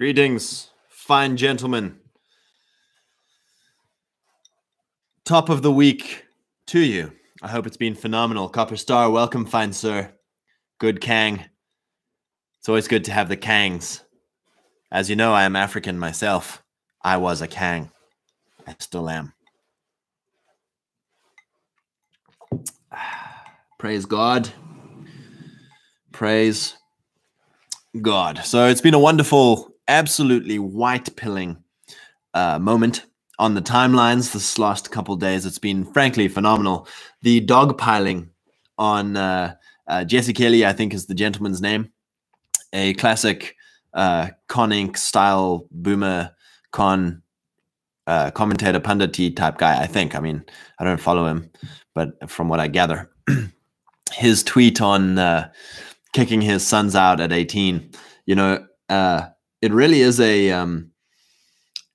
Greetings, fine gentlemen. Top of the week to you. I hope it's been phenomenal. Copper Star, welcome, fine sir. Good Kang. It's always good to have the Kangs. As you know, I am African myself. I was a Kang. I still am. Praise God. Praise God. So it's been a wonderful, absolutely white pilling uh, moment on the timelines this last couple days. It's been frankly phenomenal. The dog piling on uh, uh, Jesse Kelly, I think, is the gentleman's name. A classic uh, Con style boomer con uh, commentator pundity type guy. I think. I mean, I don't follow him, but from what I gather, his tweet on uh, kicking his sons out at 18, you know, uh, it really is a um,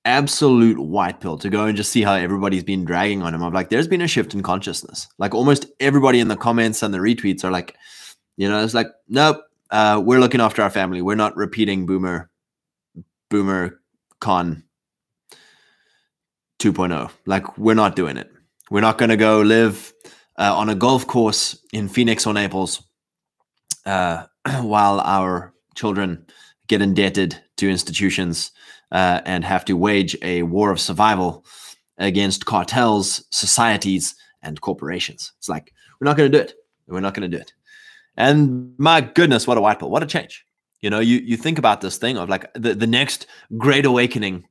absolute white pill to go and just see how everybody's been dragging on him. I'm like, there's been a shift in consciousness. Like almost everybody in the comments and the retweets are like, you know, it's like, nope, uh, we're looking after our family. We're not repeating boomer, boomer con 2.0. Like we're not doing it. We're not going to go live uh, on a golf course in Phoenix or Naples uh, while our children get indebted to institutions uh, and have to wage a war of survival against cartels, societies, and corporations. It's like, we're not going to do it. We're not going to do it. And my goodness, what a white pill. What a change. You know, you, you think about this thing of like the, the next great awakening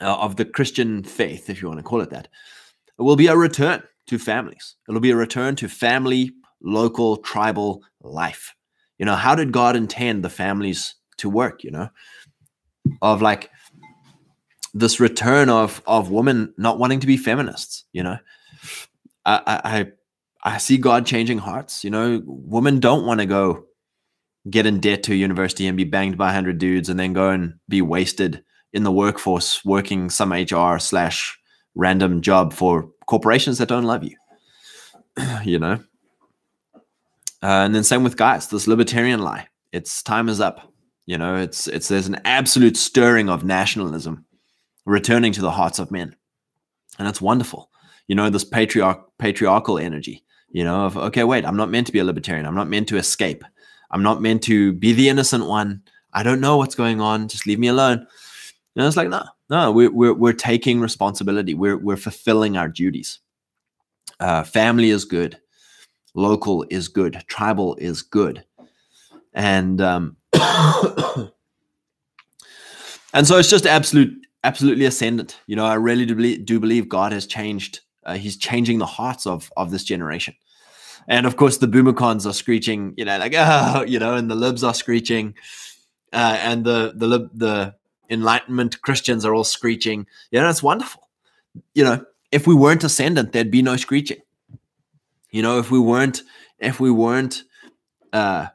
uh, of the Christian faith, if you want to call it that, it will be a return to families. It'll be a return to family, local, tribal life. You know, how did God intend the families to work? You know, of like this return of of women not wanting to be feminists. You know, I I I see God changing hearts. You know, women don't want to go get in debt to university and be banged by hundred dudes and then go and be wasted in the workforce working some HR slash random job for corporations that don't love you. you know. Uh, and then same with guys, this libertarian lie. It's time is up. You know, it's it's there's an absolute stirring of nationalism returning to the hearts of men. And it's wonderful. You know, this patriarch patriarchal energy, you know, of okay, wait, I'm not meant to be a libertarian. I'm not meant to escape. I'm not meant to be the innocent one. I don't know what's going on. Just leave me alone. And it's like, no, no, we're, we're, we're taking responsibility. We're, we're fulfilling our duties. Uh, family is good. Local is good. Tribal is good. And, um, and so it's just absolute absolutely ascendant. You know, I really do believe, do believe God has changed. Uh, he's changing the hearts of of this generation. And of course, the boomercons are screeching. You know, like oh, you know, and the libs are screeching, uh, and the the lib, the Enlightenment Christians are all screeching. You know, it's wonderful. You know, if we weren't ascendant, there'd be no screeching. You know, if we weren't if we weren't uh,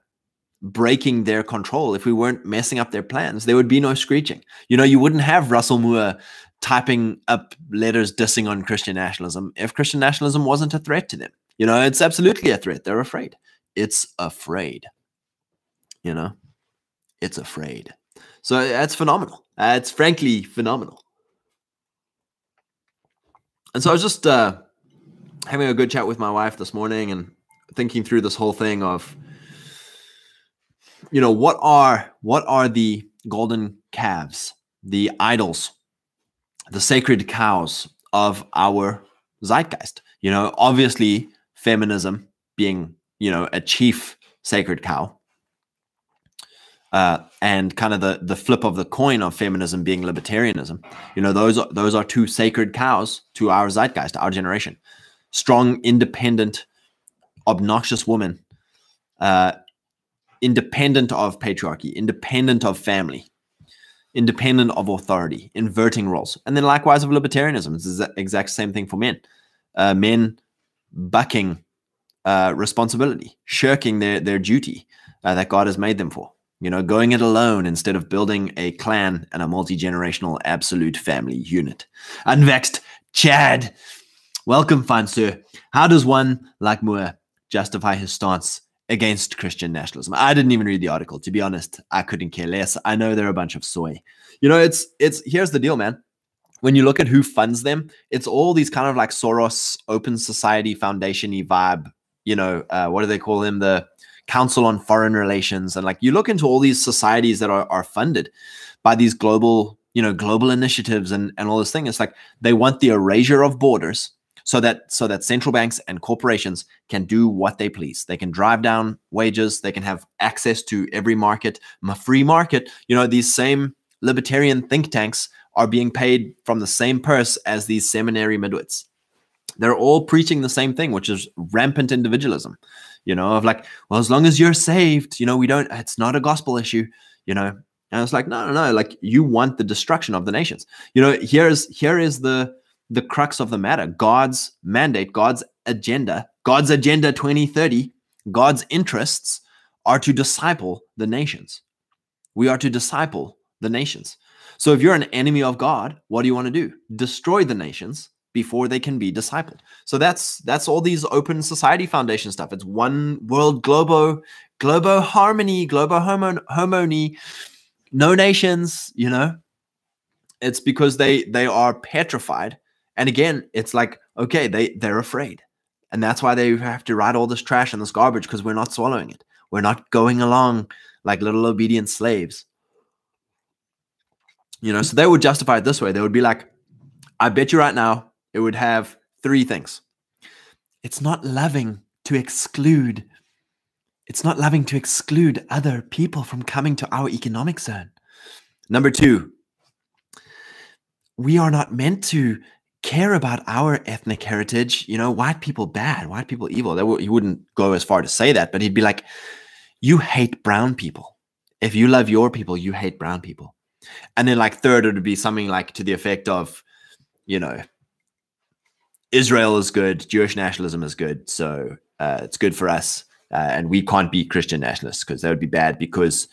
breaking their control, if we weren't messing up their plans, there would be no screeching. You know, you wouldn't have Russell Moore typing up letters dissing on Christian nationalism if Christian nationalism wasn't a threat to them. You know, it's absolutely a threat. They're afraid. It's afraid. You know, it's afraid. So that's phenomenal. It's frankly phenomenal. And so I was just uh, having a good chat with my wife this morning and thinking through this whole thing of you know what are what are the golden calves the idols the sacred cows of our zeitgeist? You know obviously feminism being you know a chief sacred cow uh, and kind of the the flip of the coin of feminism being libertarianism. You know those are those are two sacred cows to our zeitgeist our generation. Strong independent obnoxious woman uh, independent of patriarchy, independent of family, independent of authority, inverting roles. And then likewise of libertarianism, it's the exact same thing for men. Uh, men bucking uh, responsibility, shirking their, their duty uh, that God has made them for. You know, going it alone instead of building a clan and a multi generational absolute family unit. Unvexed Chad, welcome, fine sir. How does one like Moore justify his stance against Christian nationalism. I didn't even read the article. To be honest, I couldn't care less. I know they're a bunch of soy. You know, it's it's here's the deal, man. When you look at who funds them, it's all these kind of like Soros Open Society Foundation vibe. You know, uh, what do they call them? The Council on Foreign Relations, and like you look into all these societies that are, are funded by these global, you know, global initiatives and and all this thing. It's like they want the erasure of borders so that so that central banks and corporations can do what they please. They can drive down wages. They can have access to every market, a free market. You know, these same libertarian think tanks are being paid from the same purse as these seminary midwits. They're all preaching the same thing, which is rampant individualism. You know, of like, well, as long as you're saved, you know, we don't. It's not a gospel issue. You know, and it's like, no, no, no. Like, you want the destruction of the nations. You know, here's here is the the crux of the matter God's mandate, God's agenda, God's agenda 2030, God's interests are to disciple the nations. We are to disciple the nations. So if you're an enemy of God, what do you want to do? Destroy the nations before they can be discipled. So that's that's all these open society foundation stuff. It's one world globo globo harmony, globo homo, harmony, no nations, you know. It's because they they are petrified and again, it's like, okay, they they're afraid. And that's why they have to write all this trash and this garbage because we're not swallowing it. We're not going along like little obedient slaves. You know, so they would justify it this way. They would be like, I bet you right now it would have three things. It's not loving to exclude. It's not loving to exclude other people from coming to our economic zone. Number two, we are not meant to care about our ethnic heritage. You know, white people bad, white people evil. That he wouldn't go as far to say that, but he'd be like, "You hate brown people. If you love your people, you hate brown people." And then, like third, it would be something like to the effect of, you know, Israel is good, Jewish nationalism is good, so uh, it's good for us, uh, and we can't be Christian nationalists because that would be bad because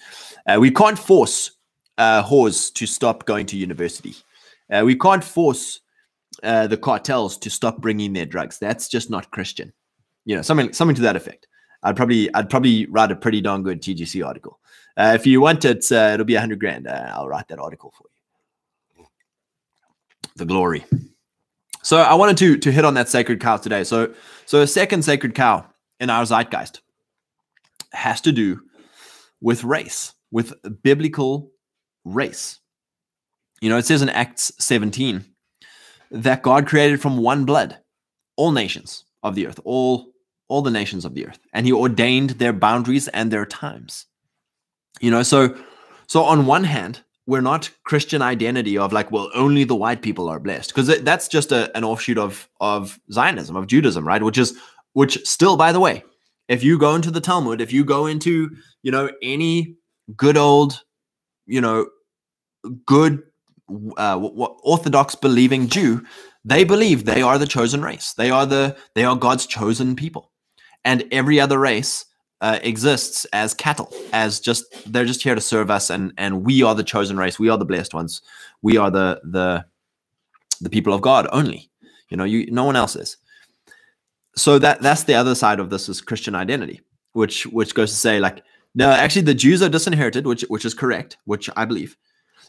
uh, we can't force uh, whores to stop going to university. Uh, we can't force uh, the cartels to stop bringing their drugs. That's just not Christian. You know, something something to that effect. I'd probably I'd probably write a pretty darn good TGC article. Uh, if you want it, uh, it'll be a hundred grand. Uh, I'll write that article for you. The glory. So I wanted to to hit on that sacred cow today. So so a second sacred cow in our zeitgeist has to do with race, with biblical race. You know, it says in Acts 17 that God created from one blood all nations of the earth, all all the nations of the earth, and he ordained their boundaries and their times. You know, so so on one hand, we're not Christian identity of like, well, only the white people are blessed, because that's just a, an offshoot of of Zionism, of Judaism, right? Which is which still, by the way, if you go into the Talmud, if you go into you know any good old, you know, good uh, Orthodox believing Jew, they believe they are the chosen race. They are the they are God's chosen people, and every other race uh, exists as cattle, as just they're just here to serve us, and and we are the chosen race. We are the blessed ones. We are the the the people of God only. You know, you no one else is. So that that's the other side of this is Christian identity, which which goes to say like no, actually the Jews are disinherited, which which is correct, which I believe.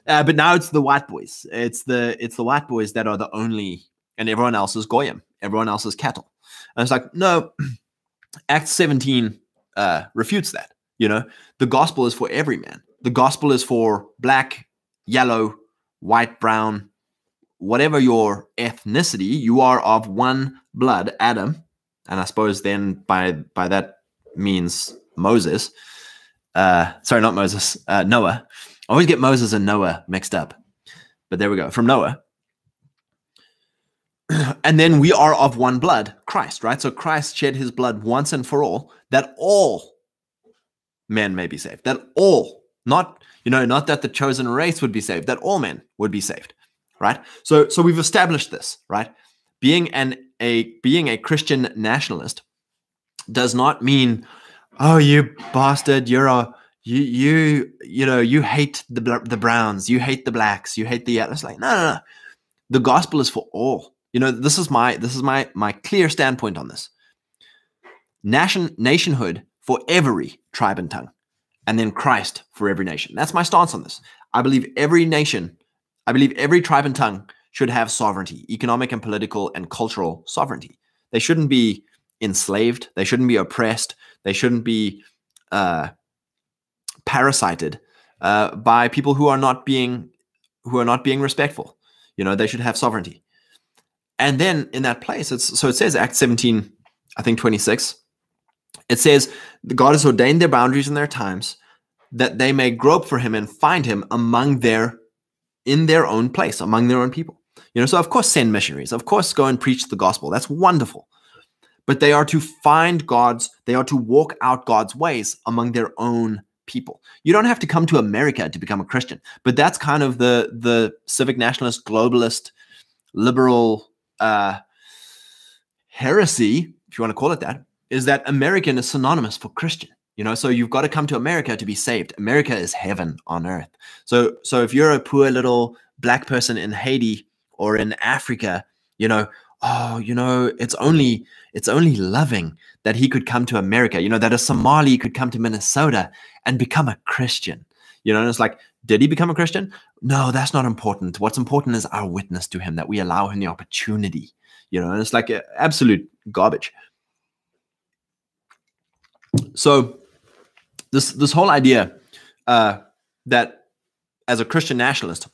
Uh, but now it's the white boys. It's the it's the white boys that are the only, and everyone else is goyim. Everyone else is cattle. And it's like no, Acts seventeen uh, refutes that. You know, the gospel is for every man. The gospel is for black, yellow, white, brown, whatever your ethnicity. You are of one blood, Adam, and I suppose then by by that means Moses. Uh, sorry, not Moses. Uh, Noah I always get Moses and Noah mixed up. But there we go. From Noah. and then we are of one blood, Christ, right? So Christ shed his blood once and for all that all men may be saved. That all, not, you know, not that the chosen race would be saved, that all men would be saved, right? So so we've established this, right? Being an a being a Christian nationalist does not mean, oh, you bastard, you're a you you you know you hate the the browns you hate the blacks you hate the it's like no no no the gospel is for all you know this is my this is my my clear standpoint on this nation nationhood for every tribe and tongue, and then Christ for every nation. That's my stance on this. I believe every nation, I believe every tribe and tongue should have sovereignty, economic and political and cultural sovereignty. They shouldn't be enslaved. They shouldn't be oppressed. They shouldn't be uh, parasited uh, by people who are not being who are not being respectful. You know, they should have sovereignty. And then in that place, it's so it says Act 17, I think 26. It says God has ordained their boundaries and their times that they may grope for him and find him among their in their own place, among their own people. You know, so of course send missionaries. Of course go and preach the gospel. That's wonderful. But they are to find God's, they are to walk out God's ways among their own people. You don't have to come to America to become a Christian, but that's kind of the the civic nationalist, globalist, liberal uh, heresy, if you want to call it that, is that American is synonymous for Christian. You know, so you've got to come to America to be saved. America is heaven on earth. So, so if you're a poor little black person in Haiti or in Africa, you know, oh, you know, it's only it's only loving that he could come to America. You know, that a Somali could come to Minnesota and become a Christian. You know, and it's like, did he become a Christian? No, that's not important. What's important is our witness to him, that we allow him the opportunity. You know, and it's like absolute garbage. So this this whole idea uh, that as a Christian nationalist,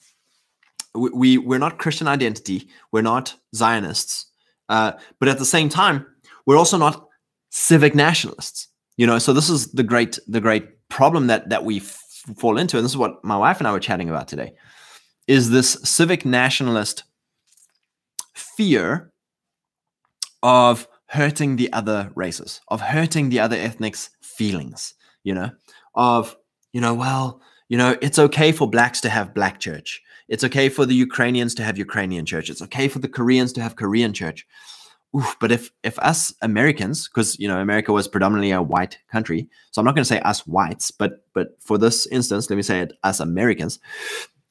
we, we we're not Christian identity, we're not Zionists, uh, but at the same time, we're also not civic nationalists. You know, so this is the great the great problem that that we f- fall into, and this is what my wife and I were chatting about today, is this civic nationalist fear of hurting the other races, of hurting the other ethnics' feelings you know, of, you know, well, you know, it's okay for blacks to have black church. It's okay for the Ukrainians to have Ukrainian church. It's okay for the Koreans to have Korean church. Oof, but if if us Americans, because you know America was predominantly a white country, so I'm not going to say us whites, but but for this instance, let me say it us Americans.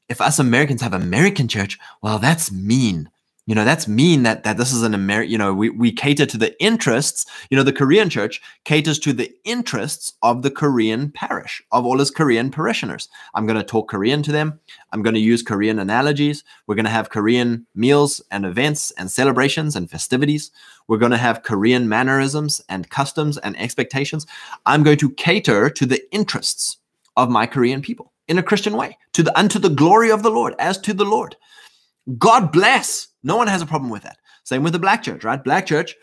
If us Americans have American church, well, that's mean you know that's mean that that this is an american you know we, we cater to the interests you know the korean church caters to the interests of the korean parish of all his korean parishioners. I'm going to talk korean to them. I'm going to use korean analogies. We're going to have korean meals and events and celebrations and festivities. We're going to have korean mannerisms and customs and expectations. I'm going to cater to the interests of my korean people in a christian way to the unto the glory of the lord as to the lord. God bless no one has a problem with that. Same with the black church, right? Black church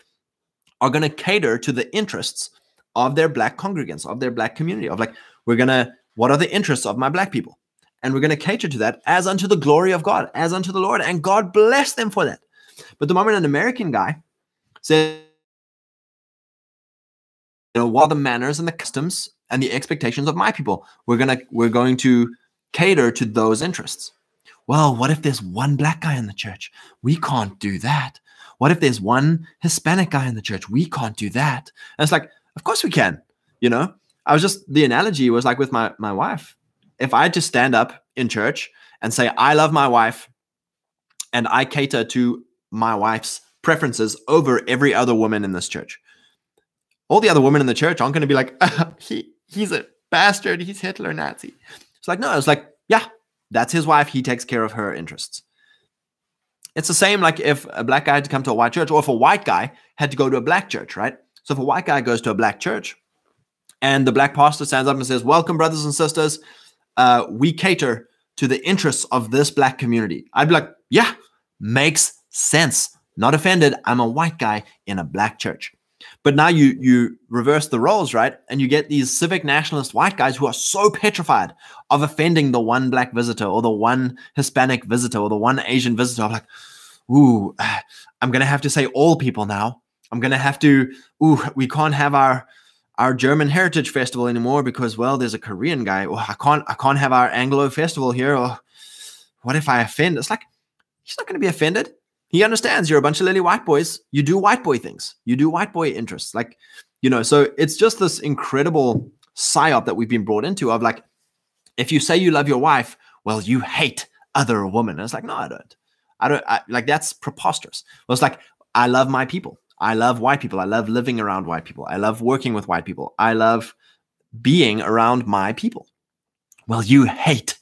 are going to cater to the interests of their black congregants, of their black community, of like, we're going to, what are the interests of my black people? And we're going to cater to that as unto the glory of God, as unto the Lord. And God bless them for that. But the moment an American guy says, you know, what are the manners and the customs and the expectations of my people? We're gonna we're going to cater to those interests well, what if there's one black guy in the church? We can't do that. What if there's one Hispanic guy in the church? We can't do that. And it's like, of course we can. You know, I was just the analogy was like with my my wife. If I just stand up in church and say I love my wife, and I cater to my wife's preferences over every other woman in this church, all the other women in the church aren't going to be like, he he's a bastard, he's Hitler Nazi. It's like no, it's like yeah, that's his wife. He takes care of her interests. It's the same like if a black guy had to come to a white church, or if a white guy had to go to a black church, right? So if a white guy goes to a black church and the black pastor stands up and says, Welcome, brothers and sisters, uh, we cater to the interests of this black community. I'd be like, Yeah, makes sense. Not offended. I'm a white guy in a black church. But now you you reverse the roles, right? And you get these civic nationalist white guys who are so petrified of offending the one black visitor or the one Hispanic visitor or the one Asian visitor. I'm like, ooh, I'm gonna have to say all people now. I'm gonna have to, ooh, we can't have our our German Heritage Festival anymore because well, there's a Korean guy. Or I can't I can't have our Anglo Festival here. Or what if I offend? It's like he's not gonna be offended he understands you're a bunch of lily white boys. You do white boy things. You do white boy interests. Like, you know, so it's just this incredible psyop that we've been brought into of like, if you say you love your wife, well, you hate other women. And it's like, no, I don't. I don't I, like that's preposterous. Well, it's like, I love my people. I love white people. I love living around white people. I love working with white people. I love being around my people. Well, you hate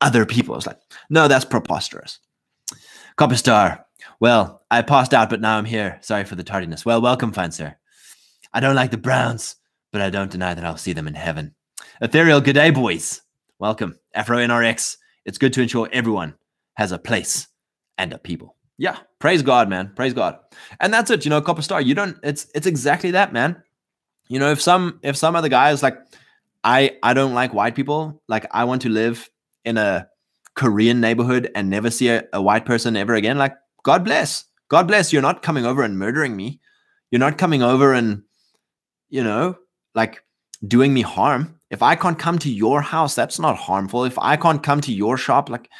other people. It's like, no, that's preposterous. Copper Star. Well, I passed out, but now I'm here. Sorry for the tardiness. Well, welcome, fine sir. I don't like the Browns, but I don't deny that I'll see them in heaven. Ethereal, good day, boys. Welcome. Afro NRX. It's good to ensure everyone has a place and a people. Yeah, praise God, man. Praise God. And that's it. You know, Copper Star, you don't, it's it's exactly that, man. You know, if some if some other guy is like, I I don't like white people, like I want to live in a Korean neighborhood and never see a, a white person ever again, like God bless. God bless. You're not coming over and murdering me. You're not coming over and, you know, like doing me harm. If I can't come to your house, that's not harmful. If I can't come to your shop, like,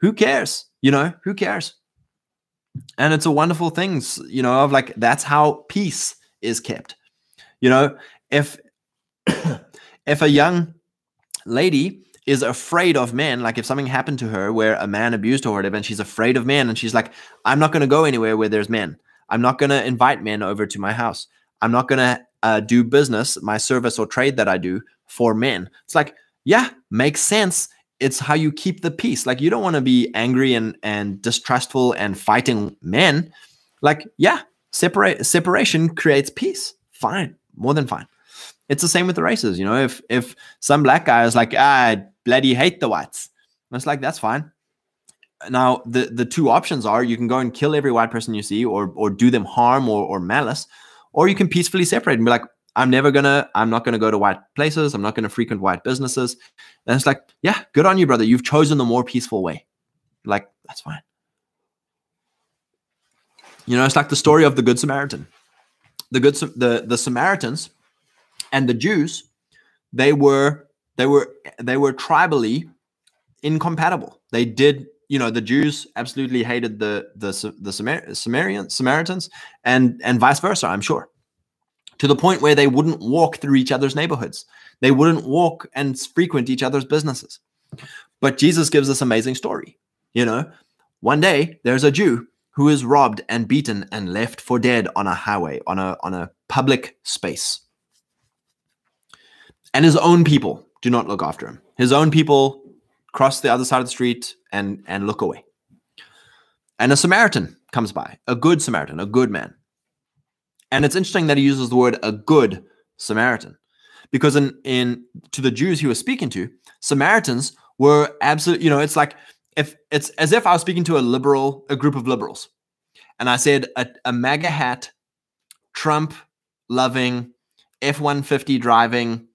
who cares? You know, who cares? And it's a wonderful thing, you know, of like, that's how peace is kept. You know, if, if a young lady is afraid of men. Like if something happened to her where a man abused her or whatever, and she's afraid of men, and she's like, I'm not going to go anywhere where there's men. I'm not going to invite men over to my house. I'm not going to uh, do business, my service or trade that I do for men. It's like, yeah, makes sense. It's how you keep the peace. Like you don't want to be angry and and distrustful and fighting men. Like yeah, separate separation creates peace. Fine, more than fine. It's the same with the races. You know, if if some black guy is like, ah, I bloody hate the whites. It's like, that's fine. Now, the, the two options are you can go and kill every white person you see or, or do them harm or, or malice, or you can peacefully separate and be like, I'm never gonna, I'm not gonna go to white places. I'm not gonna frequent white businesses. And it's like, yeah, good on you, brother. You've chosen the more peaceful way. Like, that's fine. You know, it's like the story of the Good Samaritan. The good the the Samaritans and the Jews, they were they were they were tribally incompatible. They did, you know, the Jews absolutely hated the the the Samarian Samaritans, and and vice versa. I'm sure, to the point where they wouldn't walk through each other's neighborhoods. They wouldn't walk and frequent each other's businesses. But Jesus gives this amazing story. You know, one day there's a Jew who is robbed and beaten and left for dead on a highway, on a on a public space. And his own people do not look after him. His own people cross the other side of the street and and look away. And a Samaritan comes by, a good Samaritan, a good man. And it's interesting that he uses the word a good Samaritan. Because in in to the Jews he was speaking to, Samaritans were absolute, you know, it's like if it's as if I was speaking to a liberal, a group of liberals. And I said a, a MAGA hat, Trump loving, F-150 driving,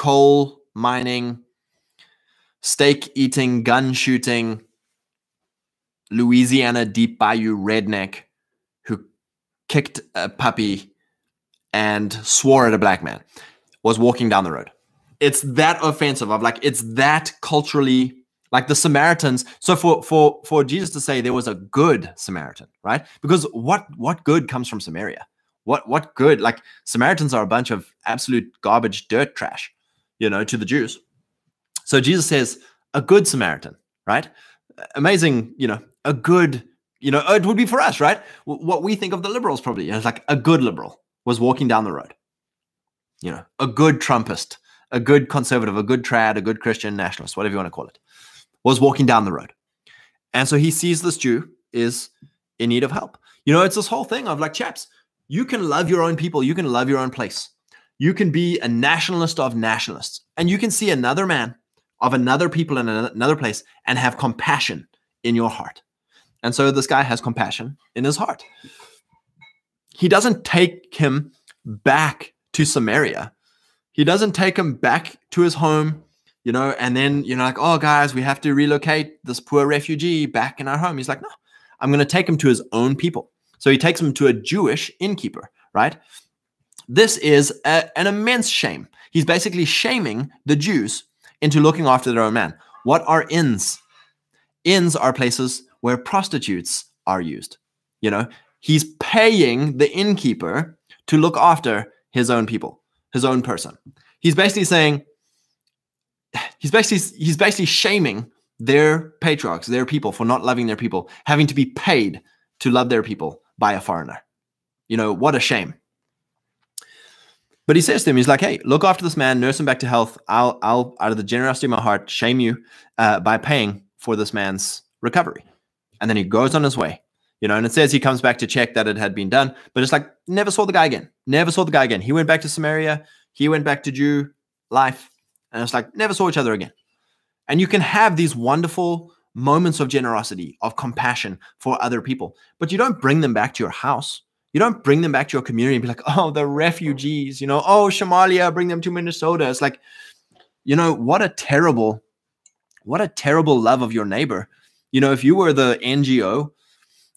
coal mining, steak eating, gun shooting, Louisiana deep bayou redneck who kicked a puppy and swore at a black man was walking down the road. It's that offensive of like it's that culturally like the Samaritans. So for for for Jesus to say there was a good Samaritan, right? Because what what good comes from Samaria? What what good? Like Samaritans are a bunch of absolute garbage, dirt trash you know, to the Jews. So Jesus says, a good Samaritan, right? Amazing, you know, a good, you know, it would be for us, right? What we think of the liberals probably. It's like a good liberal was walking down the road. You know, a good Trumpist, a good conservative, a good trad, a good Christian nationalist, whatever you want to call it, was walking down the road. And so he sees this Jew is in need of help. You know, it's this whole thing of like, chaps, you can love your own people, you can love your own place. You can be a nationalist of nationalists, and you can see another man of another people in another place and have compassion in your heart. And so this guy has compassion in his heart. He doesn't take him back to Samaria. He doesn't take him back to his home, you know, and then, you know, like, oh, guys, we have to relocate this poor refugee back in our home. He's like, no, I'm going to take him to his own people. So he takes him to a Jewish innkeeper, right? This is a, an immense shame. He's basically shaming the Jews into looking after their own man. What are inns? Inns are places where prostitutes are used. You know, he's paying the innkeeper to look after his own people, his own person. He's basically saying, he's basically he's basically shaming their patriarchs, their people for not loving their people, having to be paid to love their people by a foreigner. You know, what a shame. But he says to him, he's like, hey, look after this man, nurse him back to health. I'll, I'll out of the generosity of my heart, shame you uh, by paying for this man's recovery. And then he goes on his way, you know, and it says he comes back to check that it had been done, but it's like, never saw the guy again. Never saw the guy again. He went back to Samaria. He went back to Jew life. And it's like, never saw each other again. And you can have these wonderful moments of generosity, of compassion for other people, but you don't bring them back to your house. You don't bring them back to your community and be like, oh, the refugees, you know, oh, Somalia, bring them to Minnesota. It's like, you know, what a terrible, what a terrible love of your neighbor. You know, if you were the NGO,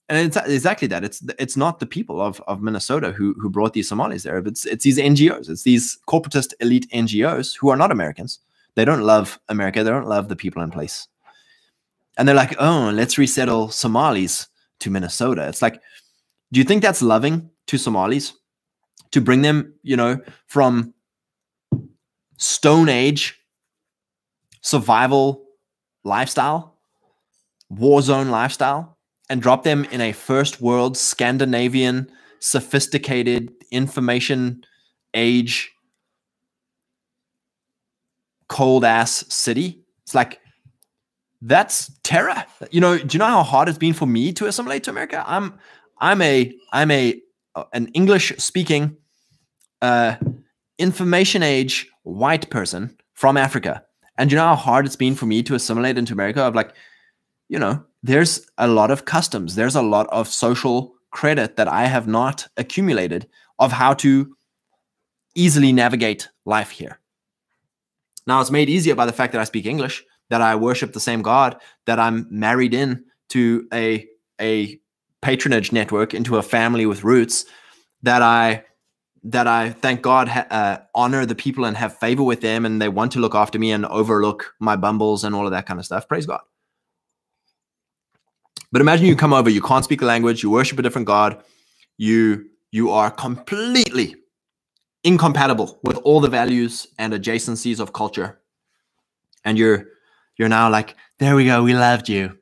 and it's exactly that. It's it's not the people of, of Minnesota who who brought these Somalis there. It's it's these NGOs. It's these corporatist elite NGOs who are not Americans. They don't love America. They don't love the people in place. And they're like, oh, let's resettle Somalis to Minnesota. It's like, do you think that's loving to Somalis? To bring them, you know, from Stone Age survival lifestyle, war zone lifestyle, and drop them in a first world Scandinavian, sophisticated information age, cold ass city? It's like, that's terror. You know, do you know how hard it's been for me to assimilate to America? I'm I'm a I'm a uh, an English speaking uh, information age white person from Africa. And you know how hard it's been for me to assimilate into America? Of like, you know, there's a lot of customs, there's a lot of social credit that I have not accumulated of how to easily navigate life here. Now it's made easier by the fact that I speak English, that I worship the same God, that I'm married in to a a patronage network into a family with roots that I that I thank God ha- uh, honor the people and have favor with them and they want to look after me and overlook my bumbles and all of that kind of stuff. Praise God. But imagine you come over, you can't speak the language, you worship a different God, you you are completely incompatible with all the values and adjacencies of culture. And you're you're now like, there we go, we loved you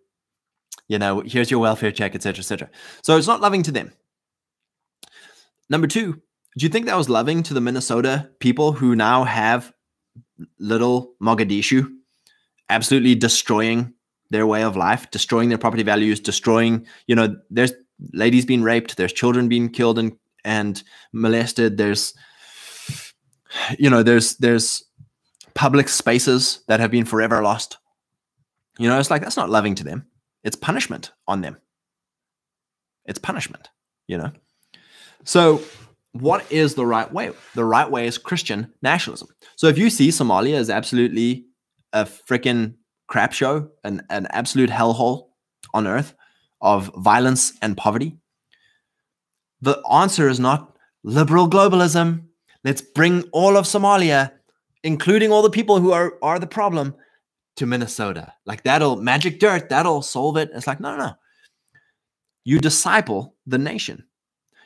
you know, here's your welfare check, etc., etc. So it's not loving to them. Number two, do you think that was loving to the Minnesota people who now have little Mogadishu absolutely destroying their way of life, destroying their property values, destroying, you know, there's ladies being raped, there's children being killed and and molested, there's you know, there's there's public spaces that have been forever lost. You know, it's like that's not loving to them. It's punishment on them. It's punishment, you know? So, what is the right way? The right way is Christian nationalism. So, if you see Somalia as absolutely a freaking crap show, an, an absolute hellhole on earth of violence and poverty, the answer is not liberal globalism. Let's bring all of Somalia, including all the people who are, are the problem, to Minnesota. Like that'll magic dirt, that'll solve it. It's like, no, no, no. You disciple the nation.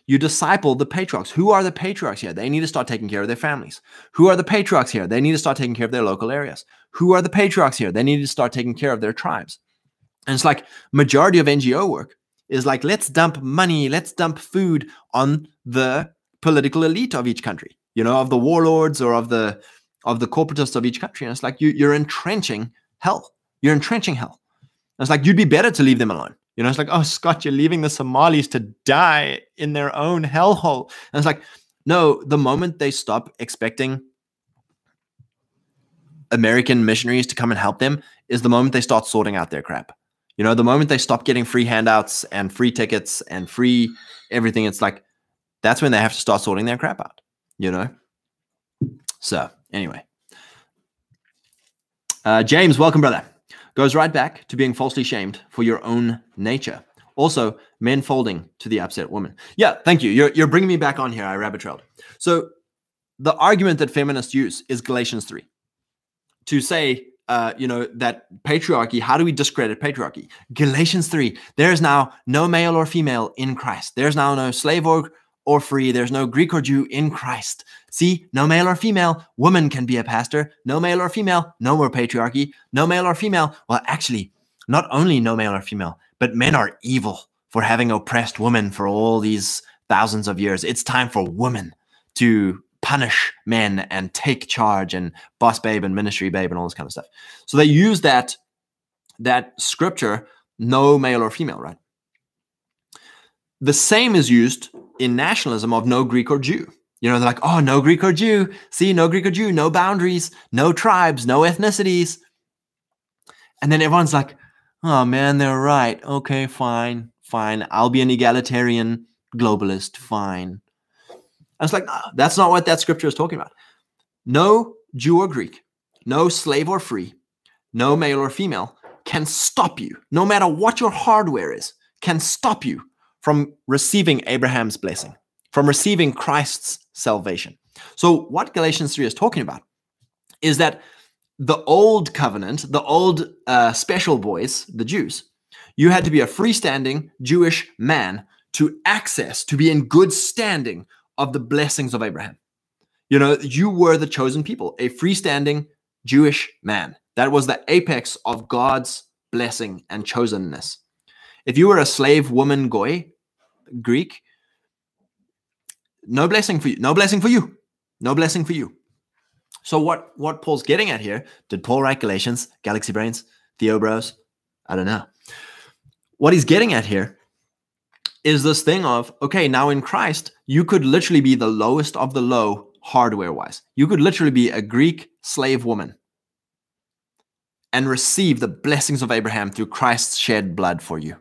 You disciple the patriarchs. Who are the patriarchs here? They need to start taking care of their families. Who are the patriarchs here? They need to start taking care of their local areas. Who are the patriarchs here? They need to start taking care of their tribes. And it's like majority of NGO work is like, let's dump money, let's dump food on the political elite of each country, you know, of the warlords or of the of the corporatists of each country. And it's like you, you're entrenching hell. You're entrenching hell. And it's like you'd be better to leave them alone. You know, it's like, oh, Scott, you're leaving the Somalis to die in their own hellhole. And it's like, no, the moment they stop expecting American missionaries to come and help them is the moment they start sorting out their crap. You know, the moment they stop getting free handouts and free tickets and free everything, it's like that's when they have to start sorting their crap out, you know? So, Anyway, uh, James, welcome, brother. Goes right back to being falsely shamed for your own nature. Also, men folding to the upset woman. Yeah, thank you. You're, you're bringing me back on here. I rabbit trailed. So, the argument that feminists use is Galatians 3 to say, uh, you know, that patriarchy, how do we discredit patriarchy? Galatians 3, there is now no male or female in Christ. There's now no slave or or free. There's no Greek or Jew in Christ. See, no male or female, woman can be a pastor. No male or female, no more patriarchy. No male or female. Well, actually, not only no male or female, but men are evil for having oppressed women for all these thousands of years. It's time for women to punish men and take charge and boss babe and ministry babe and all this kind of stuff. So they use that that scripture, no male or female, right? The same is used in nationalism of no Greek or Jew. You know, they're like, oh, no Greek or Jew. See, no Greek or Jew, no boundaries, no tribes, no ethnicities. And then everyone's like, oh man, they're right. Okay, fine, fine. I'll be an egalitarian globalist. Fine. I was like, no, that's not what that scripture is talking about. No Jew or Greek, no slave or free, no male or female can stop you, no matter what your hardware is, can stop you from receiving Abraham's blessing, from receiving Christ's salvation. So, what Galatians 3 is talking about is that the old covenant, the old uh, special boys, the Jews, you had to be a freestanding Jewish man to access, to be in good standing of the blessings of Abraham. You know, you were the chosen people, a freestanding Jewish man. That was the apex of God's blessing and chosenness. If you were a slave woman goy, Greek, no blessing for you. No blessing for you. No blessing for you. So what what Paul's getting at here? Did Paul write Galatians, Galaxy Brains, Theo Bros? I don't know. What he's getting at here is this thing of okay, now in Christ, you could literally be the lowest of the low hardware wise. You could literally be a Greek slave woman and receive the blessings of Abraham through Christ's shed blood for you.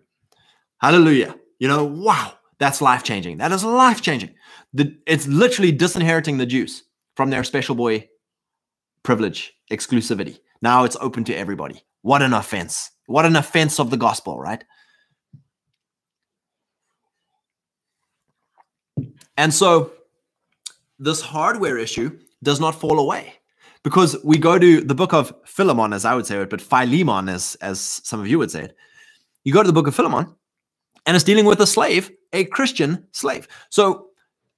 Hallelujah. You know, wow, that's life changing. That is life changing. It's literally disinheriting the Jews from their special boy privilege, exclusivity. Now it's open to everybody. What an offense. What an offense of the gospel, right? And so this hardware issue does not fall away because we go to the book of Philemon, as I would say it, but Philemon, as, as some of you would say it. You go to the book of Philemon, and it's dealing with a slave, a Christian slave. So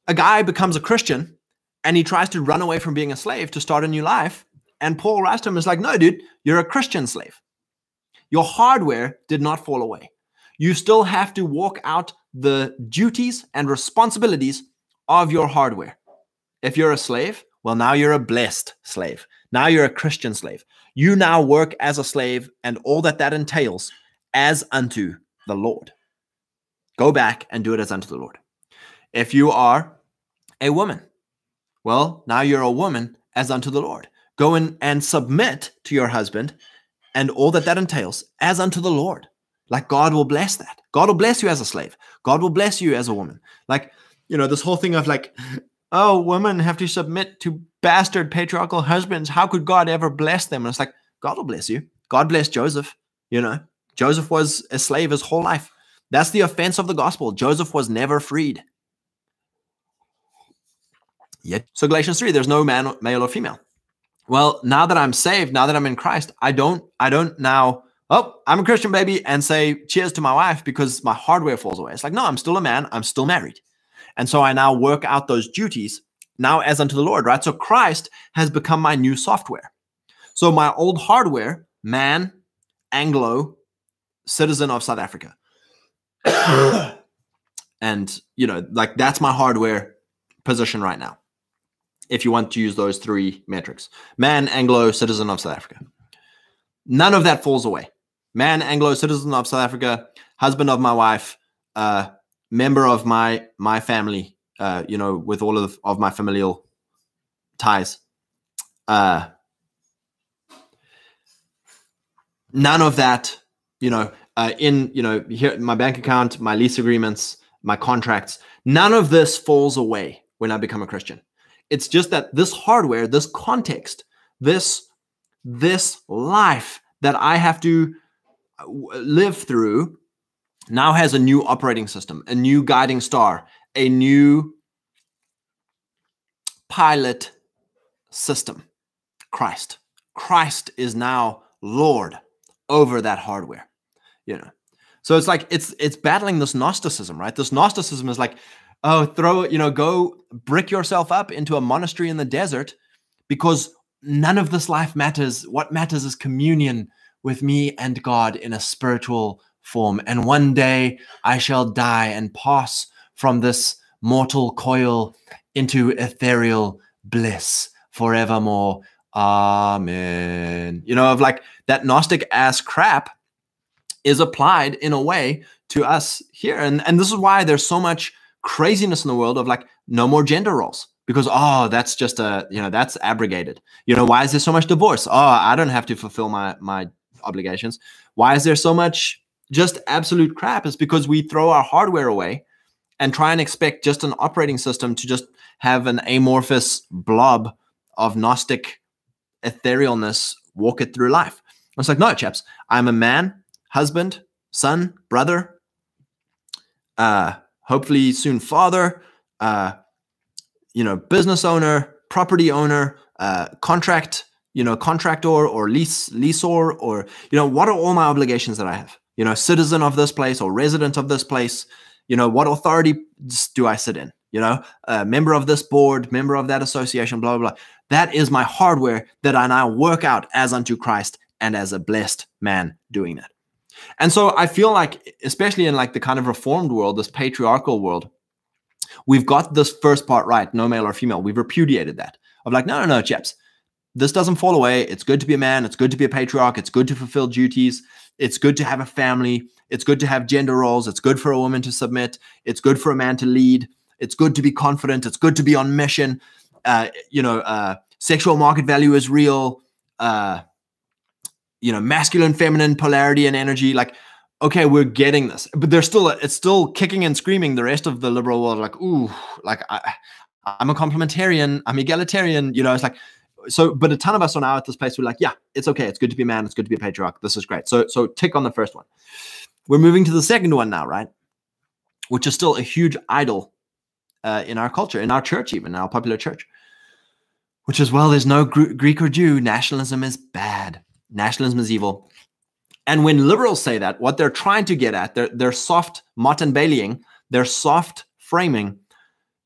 a guy becomes a Christian and he tries to run away from being a slave to start a new life. And Paul writes to him, is like, no, dude, you're a Christian slave. Your hardware did not fall away. You still have to walk out the duties and responsibilities of your hardware. If you're a slave, well, now you're a blessed slave. Now you're a Christian slave. You now work as a slave and all that that entails as unto the Lord. Go back and do it as unto the Lord. If you are a woman, well, now you're a woman as unto the Lord. Go in and submit to your husband and all that that entails as unto the Lord. Like God will bless that. God will bless you as a slave. God will bless you as a woman. Like, you know, this whole thing of like, oh, women have to submit to bastard patriarchal husbands. How could God ever bless them? And it's like, God will bless you. God bless Joseph. You know, Joseph was a slave his whole life. That's the offense of the gospel. Joseph was never freed. Yet, so Galatians 3, there's no man, male or female. Well, now that I'm saved, now that I'm in Christ, I don't, I don't now, oh, I'm a Christian baby and say cheers to my wife because my hardware falls away. It's like, no, I'm still a man, I'm still married. And so I now work out those duties now as unto the Lord, right? So Christ has become my new software. So my old hardware, man, Anglo, citizen of South Africa. And, you know, like that's my hardware position right now if you want to use those three metrics man, Anglo, citizen of South Africa. None of that falls away. Man, Anglo, citizen of South Africa, husband of my wife, uh, member of my my family, uh, you know, with all of, of my familial ties. Uh, none of that, you know, uh, in you know, here my bank account, my lease agreements, my contracts, none of this falls away when I become a Christian. It's just that this hardware, this context, this this life that I have to uh, live through now has a new operating system, a new guiding star, a new pilot system. Christ. Christ is now Lord over that hardware. You know. So it's like it's it's battling this Gnosticism, right? This Gnosticism is like oh, throw you know, go brick yourself up into a monastery in the desert because none of this life matters. What matters is communion with me and God in a spiritual form. And one day I shall die and pass from this mortal coil into ethereal bliss forevermore. Amen. You know, of like that Gnostic ass crap is applied in a way to us here. And, and this is why there's so much craziness in the world of like no more gender roles. Because oh that's just a you know that's abrogated. You know why is there so much divorce? Oh i don't have to fulfill my my obligations. Why is there so much just absolute crap? Is because we throw our hardware away and try and expect just an operating system to just have an amorphous blob of gnostic etherealness walk it through life. It's like no chaps i'm a man husband son brother uh hopefully soon father, uh, you know, business owner, property owner, uh, contract, you know, contractor or lease leaseor, or you know, what are all my obligations that I have? You know, citizen of this place or resident of this place. You know, what authority do I sit in? You know, uh, member of this board, member of that association, blah blah blah. That is my hardware that I now work out as unto Christ and as a blessed man doing that. And so I feel like, especially in like the kind of reformed world, this patriarchal world, we've got this first part right, no male or female. We've repudiated that of like, no, no, no, chaps, this doesn't fall away. It's good to be a man. It's good to be a patriarch. It's good to fulfill duties. It's good to have a family. It's good to have gender roles. It's good for a woman to submit. It's good for a man to lead. It's good to be confident. It's good to be on mission. Uh, you know, uh, sexual market value is real. Uh, you know masculine feminine polarity and energy like okay we're getting this. But they're still it's still kicking and screaming the rest of the liberal world like ooh like I, i'm a complementarian i'm egalitarian you know it's like so but a ton of us are now at this place we're like yeah it's okay it's good to be a man it's good to be a patriarch this is great. So so tick on the first one. We're moving to the second one now right which is still a huge idol uh, in our culture in our church even in our popular church which is well there's no greek or jew nationalism is bad nationalism is evil. And when liberals say that, what they're trying to get at, they're, they're soft motte-and-bailying, they're soft framing.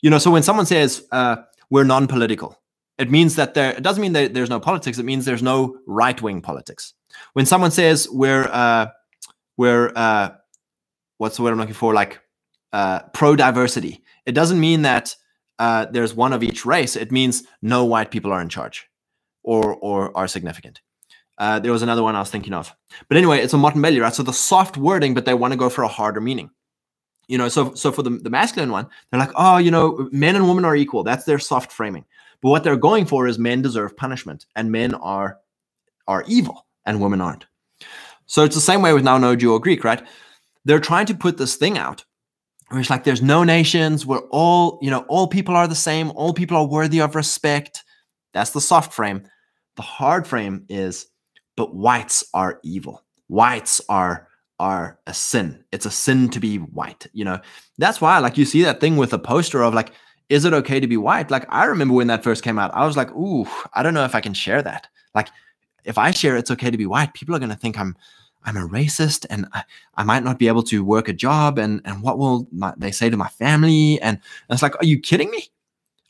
You know, so when someone says uh, we're non-political, it means that there, it doesn't mean that there's no politics, it means there's no right-wing politics. When someone says we're, uh, we're, uh, what's the word I'm looking for, like uh, pro-diversity, it doesn't mean that uh, there's one of each race. It means no white people are in charge or, or are significant. Uh, there was another one I was thinking of. But anyway, it's a motte-and-bailey, right? So the soft wording, but they want to go for a harder meaning. You know, so so for the, the masculine one, they're like, oh, you know, men and women are equal. That's their soft framing. But what they're going for is men deserve punishment and men are are evil and women aren't. So it's the same way with now no Jew or Greek, right? They're trying to put this thing out where it's like there's no nations, we're all, you know, all people are the same, all people are worthy of respect. That's the soft frame. The hard frame is but whites are evil. Whites are are a sin. It's a sin to be white. You know, that's why like you see that thing with a poster of like, is it okay to be white? Like I remember when that first came out, I was like, ooh, I don't know if I can share that. Like if I share it's okay to be white, people are gonna think I'm I'm a racist and I, I might not be able to work a job and and what will my, they say to my family? And, and it's like, are you kidding me?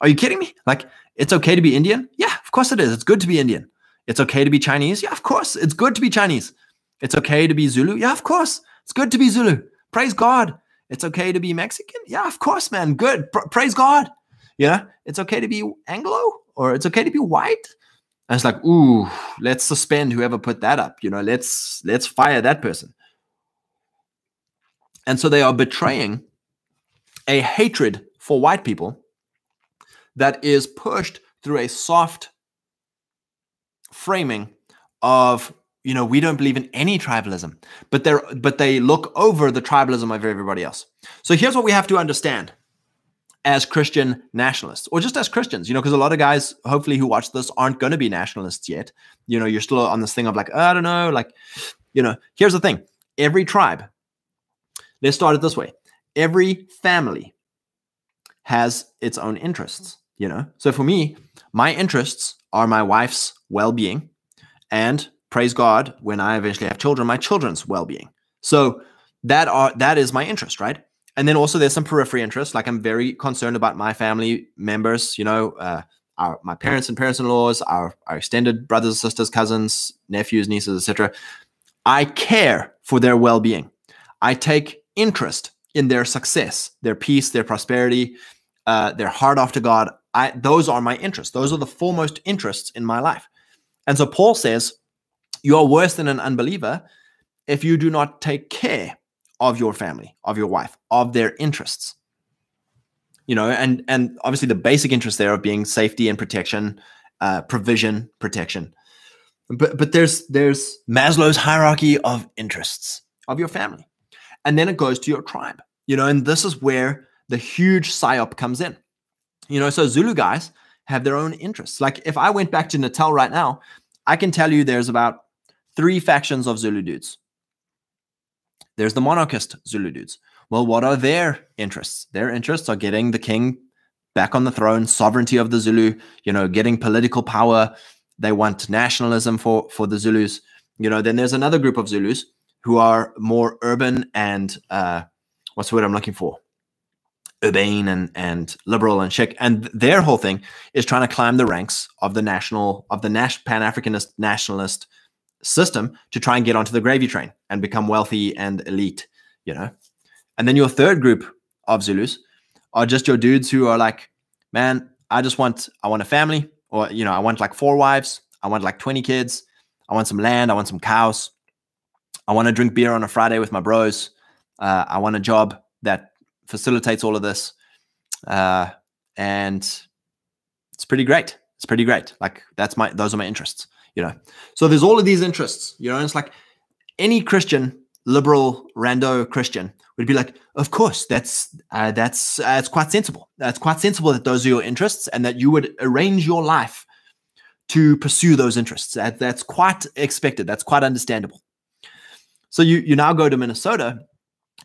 Are you kidding me? Like it's okay to be Indian? Yeah, of course it is. It's good to be Indian. It's okay to be Chinese. Yeah, of course. It's good to be Chinese. It's okay to be Zulu. Yeah, of course. It's good to be Zulu. Praise God. It's okay to be Mexican. Yeah, of course, man. Good. praise God. Yeah, it's okay to be Anglo or it's okay to be white. And it's like, ooh, let's suspend whoever put that up. You know, let's let's fire that person. And so they are betraying a hatred for white people that is pushed through a soft framing of you know we don't believe in any tribalism but they're but they look over the tribalism of everybody else. So here's what we have to understand as christian nationalists or just as christians you know because a lot of guys hopefully who watch this aren't going to be nationalists yet. You know you're still on this thing of like oh, i don't know like you know here's the thing. Every tribe let's start it this way. Every family has its own interests you know? So for me my interests are my wife's well being, and praise God, when I eventually have children, my children's well being. So that are that is my interest, right? And then also there's some periphery interests. Like I'm very concerned about my family members. You know, uh, our my parents and parents-in-laws, our our extended brothers, sisters, cousins, nephews, nieces, etc. I care for their well-being. I take interest in their success, their peace, their prosperity, uh, their heart after God. I, those are my interests. Those are the foremost interests in my life. And so Paul says, You are worse than an unbeliever if you do not take care of your family, of your wife, of their interests. You know, and and obviously the basic interest there of being safety and protection, uh, provision, protection. But but there's there's Maslow's hierarchy of interests of your family, and then it goes to your tribe. You know, and this is where the huge psyop comes in. You know, so Zulu guys have their own interests. Like if I went back to Natal right now, I can tell you there's about three factions of Zulu dudes. There's the monarchist Zulu dudes. Well, what are their interests? Their interests are getting the king back on the throne, sovereignty of the Zulu, you know, getting political power. They want nationalism for for the Zulus. You know, then there's another group of Zulus who are more urban and uh, what's the word I'm looking for? Urbane and and liberal and chic and their whole thing is trying to climb the ranks of the national of the Nash, pan-africanist nationalist system to try and get onto the gravy train and become wealthy and elite you know? And then your third group of zulus are just your dudes who are like man i just want i want a family or you know i want like four wives i want like 20 kids i want some land i want some cows i want to drink beer on a friday with my bros uh, i want a job that facilitates all of this. Uh, and it's pretty great. It's pretty great. Like that's my those are my interests, you know. So there's all of these interests, you know, and it's like any Christian, liberal, rando Christian would be like, of course, that's uh, that's uh, it's quite sensible. That's quite sensible that those are your interests and that you would arrange your life to pursue those interests. That, that's quite expected. That's quite understandable. So you you now go to Minnesota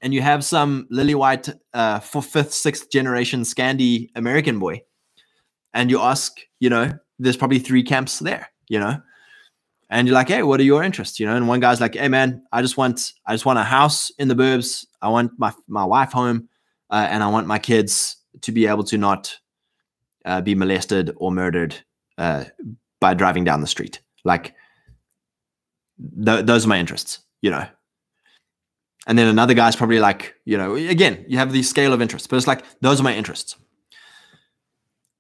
and you have some lily white uh, for fifth, sixth generation Scandi American boy, and you ask, you know, there's probably three camps there, you know, and you're like, hey, what are your interests, you know? And one guy's like, hey, man, I just want, I just want a house in the burbs. I want my my wife home, uh, and I want my kids to be able to not uh, be molested or murdered uh, by driving down the street. Like, th- those are my interests, you know. And then another guy's probably like, you know, again, you have the scale of interests, but it's like, those are my interests.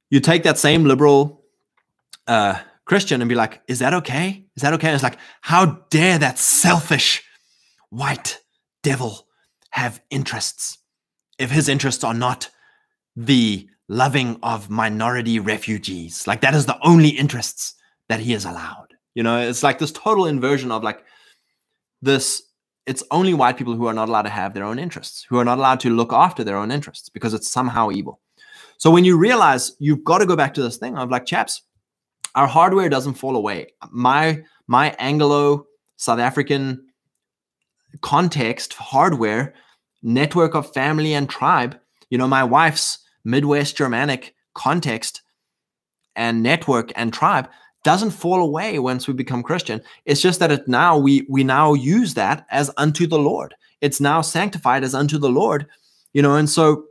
You take that same liberal uh, Christian and be like, is that okay? Is that okay? And it's like, how dare that selfish white devil have interests if his interests are not the loving of minority refugees? Like, that is the only interests that he is allowed. You know, it's like this total inversion of like this it's only white people who are not allowed to have their own interests, who are not allowed to look after their own interests because it's somehow evil. So when you realize you've got to go back to this thing of like, chaps, our hardware doesn't fall away. My my Anglo South African context hardware network of family and tribe, you know, my wife's Midwest Germanic context and network and tribe doesn't fall away once we become Christian. It's just that it now we we now use that as unto the Lord. It's now sanctified as unto the Lord, you know, and so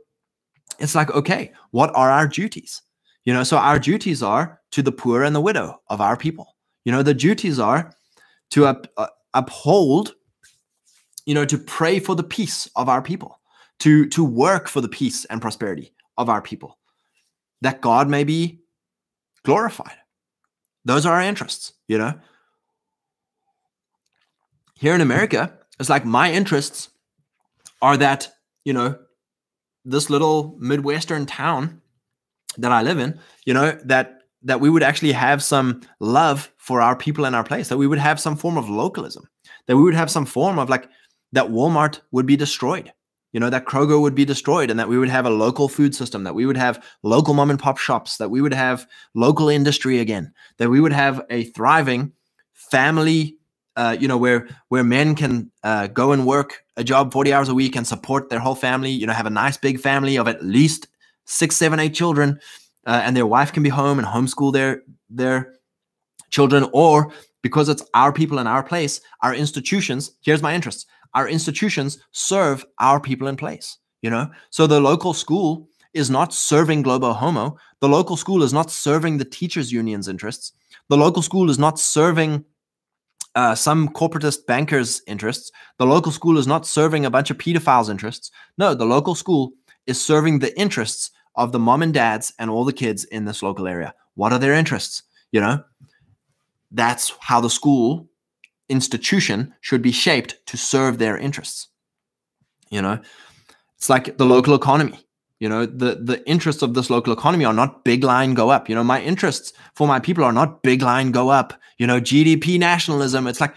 it's like, okay, what are our duties? You know, so our duties are to the poor and the widow of our people. You know, the duties are to up, uh, uphold, you know, to pray for the peace of our people, to to work for the peace and prosperity of our people, that God may be glorified. Those are our interests, you know? Here in America, it's like my interests are that, you know, this little Midwestern town that I live in, you know, that that we would actually have some love for our people and our place, that we would have some form of localism, that we would have some form of like that Walmart would be destroyed, you know, that Kroger would be destroyed and that we would have a local food system, that we would have local mom and pop shops, that we would have local industry again, that we would have a thriving family, uh, you know, where where men can uh, go and work a job 40 hours a week and support their whole family, you know, have a nice big family of at least six, seven, eight children, uh, and their wife can be home and homeschool their their children, or because it's our people in our place, our institutions, here's my interests our institutions serve our people in place you know? So the local school is not serving globo homo. The local school is not serving the teachers unions interests. The local school is not serving uh, some corporatist bankers interests. The local school is not serving a bunch of pedophiles interests. No the local school is serving the interests of the mom and dads and all the kids in this local area. What are their interests? You know, that's how the school institution should be shaped to serve their interests. You know, it's like the local economy. You know, the the interests of this local economy are not big line go up. You know, my interests for my people are not big line go up. You know, GDP nationalism. It's like,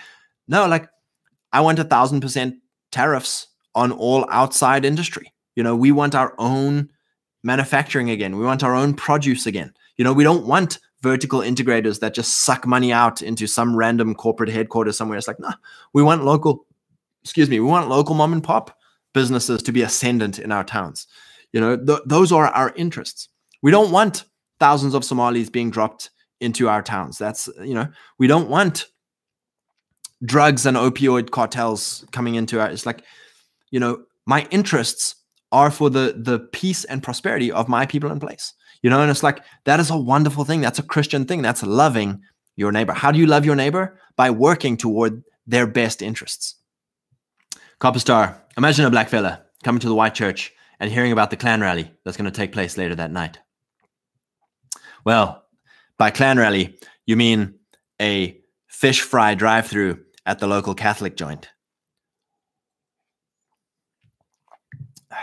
no, like I want a thousand percent tariffs on all outside industry. You know, we want our own manufacturing again. We want our own produce again. You know, we don't want vertical integrators that just suck money out into some random corporate headquarters somewhere. It's like, nah, we want local, excuse me, we want local mom and pop businesses to be ascendant in our towns. You know, th- those are our interests. We don't want thousands of Somalis being dropped into our towns. That's, you know, we don't want drugs and opioid cartels coming into our, it's like, you know, my interests are for the the peace and prosperity of my people in place. You know, and it's like that is a wonderful thing. That's a Christian thing. That's loving your neighbor. How do you love your neighbor? By working toward their best interests. Copper Star, imagine a black fella coming to the white church and hearing about the Klan rally that's going to take place later that night. Well, by Klan rally, you mean a fish fry drive through at the local Catholic joint.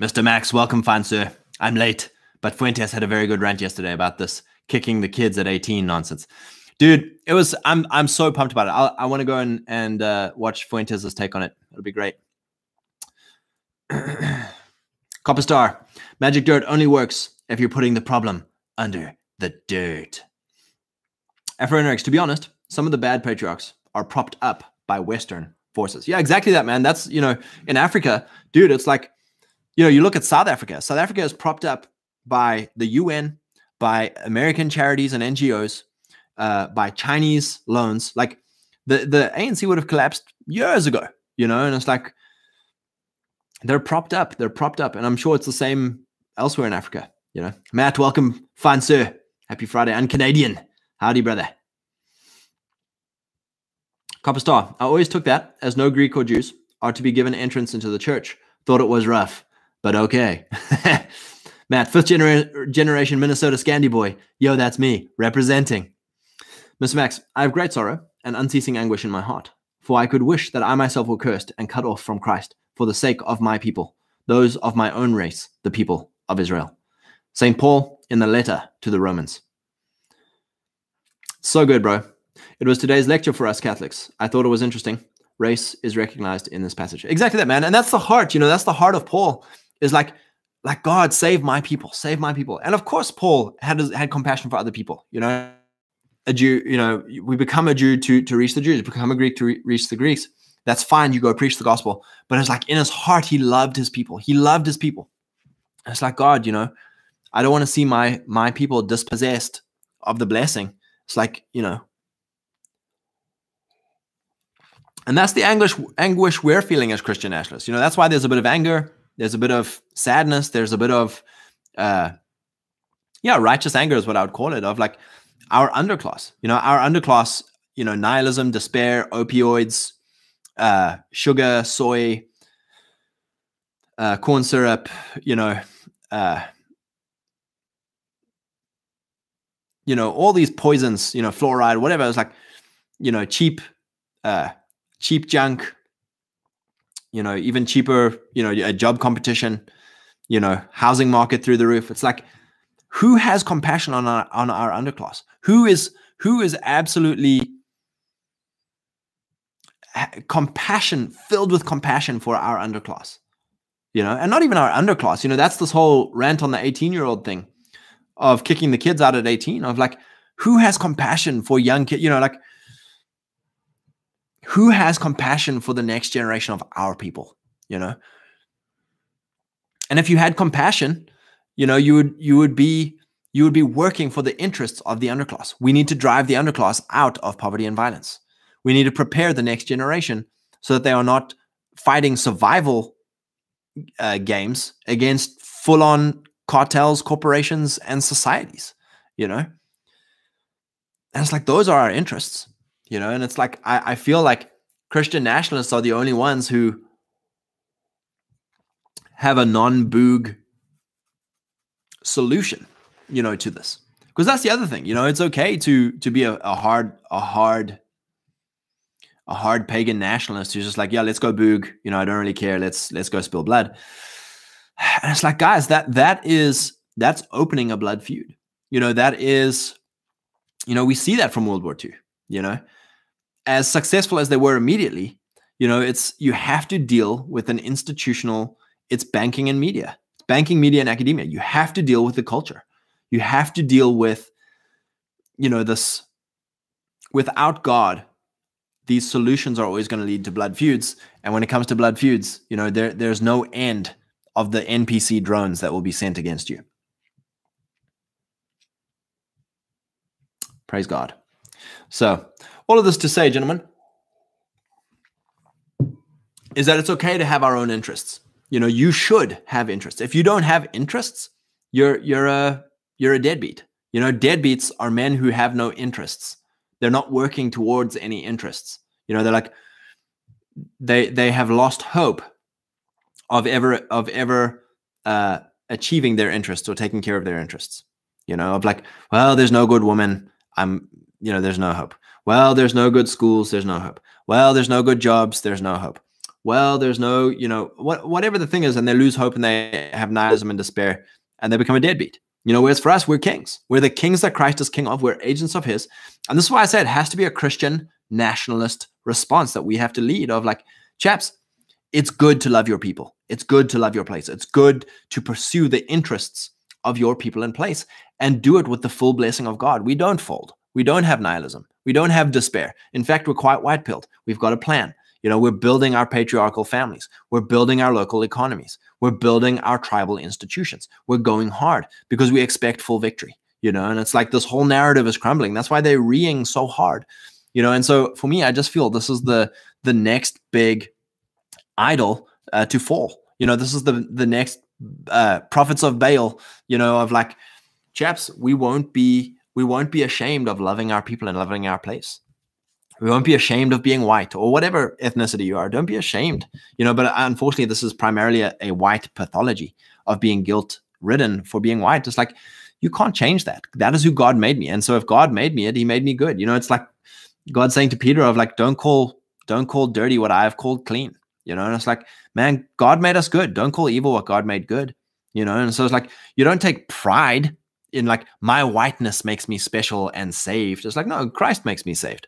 Mr. Max, welcome, fine sir. I'm late, but Fuentes had a very good rant yesterday about this kicking the kids at 18 nonsense. Dude, it was I'm I'm so pumped about it. I'll, i want to go and and uh, watch Fuentes' take on it. It'll be great. Copper Star, magic dirt only works if you're putting the problem under the dirt. Afro to be honest, some of the bad patriarchs are propped up by Western forces. Yeah, exactly that, man. That's you know, in Africa, dude, it's like you know, you look at South Africa. South Africa is propped up by the UN, by American charities and NGOs, uh, by Chinese loans. Like the the ANC would have collapsed years ago, you know, and it's like they're propped up. They're propped up, and I'm sure it's the same elsewhere in Africa. You know, Matt, welcome, fine sir. Happy Friday, and Canadian. Howdy, brother. Copper Star. I always took that as no Greek or Jews are to be given entrance into the church. Thought it was rough but okay. Matt, fifth gener- generation Minnesota Scandi boy. Yo, that's me, representing. Mr. Max, I have great sorrow and unceasing anguish in my heart, for I could wish that I myself were cursed and cut off from Christ for the sake of my people, those of my own race, the people of Israel. St. Paul in the letter to the Romans. So good, bro. It was today's lecture for us Catholics. I thought it was interesting. Race is recognized in this passage. Exactly that, man. And that's the heart, you know, that's the heart of Paul is like like God save my people, save my people. And of course, Paul had had compassion for other people. You know, a Jew. You know, we become a Jew to to reach the Jews, become a Greek to re- reach the Greeks. That's fine. You go preach the gospel. But it's like in his heart, he loved his people. He loved his people. it's like God. You know, I don't want to see my my people dispossessed of the blessing. It's like you know. And that's the anguish anguish we're feeling as Christian nationalists. You know, that's why there's a bit of anger there's a bit of sadness. There's a bit of, uh, yeah, righteous anger is what I would call it. Of like our underclass, you know, our underclass, you know, nihilism, despair, opioids, uh, sugar, soy, uh, corn syrup, you know, uh, you know, all these poisons, you know, fluoride, whatever. It's like, you know, cheap, uh, cheap junk, you know, even cheaper, you know, a job competition, you know, housing market through the roof. It's like, who has compassion on our on our underclass? Who is who is absolutely compassion filled with compassion for our underclass? You know, and not even our underclass. You know, that's this whole rant on the 18 year old thing of kicking the kids out at 18 of like, who has compassion for young kids? You know, like who has compassion for the next generation of our people you know? And if you had compassion you know you would you would be you would be working for the interests of the underclass. We need to drive the underclass out of poverty and violence. We need to prepare the next generation so that they are not fighting survival uh, games against full on cartels corporations and societies you know? And it's like those are our interests you know and it's like I, I feel like christian nationalists are the only ones who have a non-boog solution, you know, to this. Because that's the other thing, you know, it's okay to to be a, a hard, a hard, a hard pagan nationalist who's just like, yeah, let's go boog, you know, I don't really care. Let's let's go spill blood. And it's like, guys, that that is that's opening a blood feud. You know, that is, you know, we see that from World War II, you know, as successful as they were immediately, you know, it's you have to deal with an institutional, it's banking and media, it's banking, media, and academia. You have to deal with the culture. You have to deal with, you know, this without God, these solutions are always going to lead to blood feuds. And when it comes to blood feuds, you know, there there's no end of the NPC drones that will be sent against you. Praise God. So, all of this to say, gentlemen, is that it's okay to have our own interests. You know, you should have interests. If you don't have interests, you're you're a you're a deadbeat. You know, deadbeats are men who have no interests. They're not working towards any interests. You know, they're like they they have lost hope of ever of ever uh, achieving their interests or taking care of their interests. You know, of like, well, there's no good woman. I'm, you know, there's no hope. Well, there's no good schools. There's no hope. Well, there's no good jobs. There's no hope. Well, there's no, you know, what whatever the thing is, and they lose hope and they have nihilism and despair, and they become a deadbeat. You know, whereas for us, we're kings. We're the kings that Christ is king of. We're agents of His, and this is why I say it has to be a Christian nationalist response that we have to lead. Of like, chaps, it's good to love your people. It's good to love your place. It's good to pursue the interests of your people and place and do it with the full blessing of God. We don't fold. We don't have nihilism. We don't have despair. In fact, we're quite white pilled. We've got a plan. You know, we're building our patriarchal families. We're building our local economies. We're building our tribal institutions. We're going hard because we expect full victory, you know, and it's like this whole narrative is crumbling. That's why they're reeing so hard, you know, and so for me, I just feel this is the the next big idol uh, to fall. You know, this is the the next uh, prophets of Baal. You know, of like, chaps, we won't be we won't be ashamed of loving our people and loving our place. We won't be ashamed of being white or whatever ethnicity you are. Don't be ashamed. You know, but unfortunately, this is primarily a, a white pathology of being guilt ridden for being white. It's like you can't change that. That is who God made me. And so if God made me it, he made me good. You know, it's like God saying to Peter of like, don't call, don't call dirty what I have called clean you know and it's like man god made us good don't call evil what god made good you know and so it's like you don't take pride in like my whiteness makes me special and saved it's like no christ makes me saved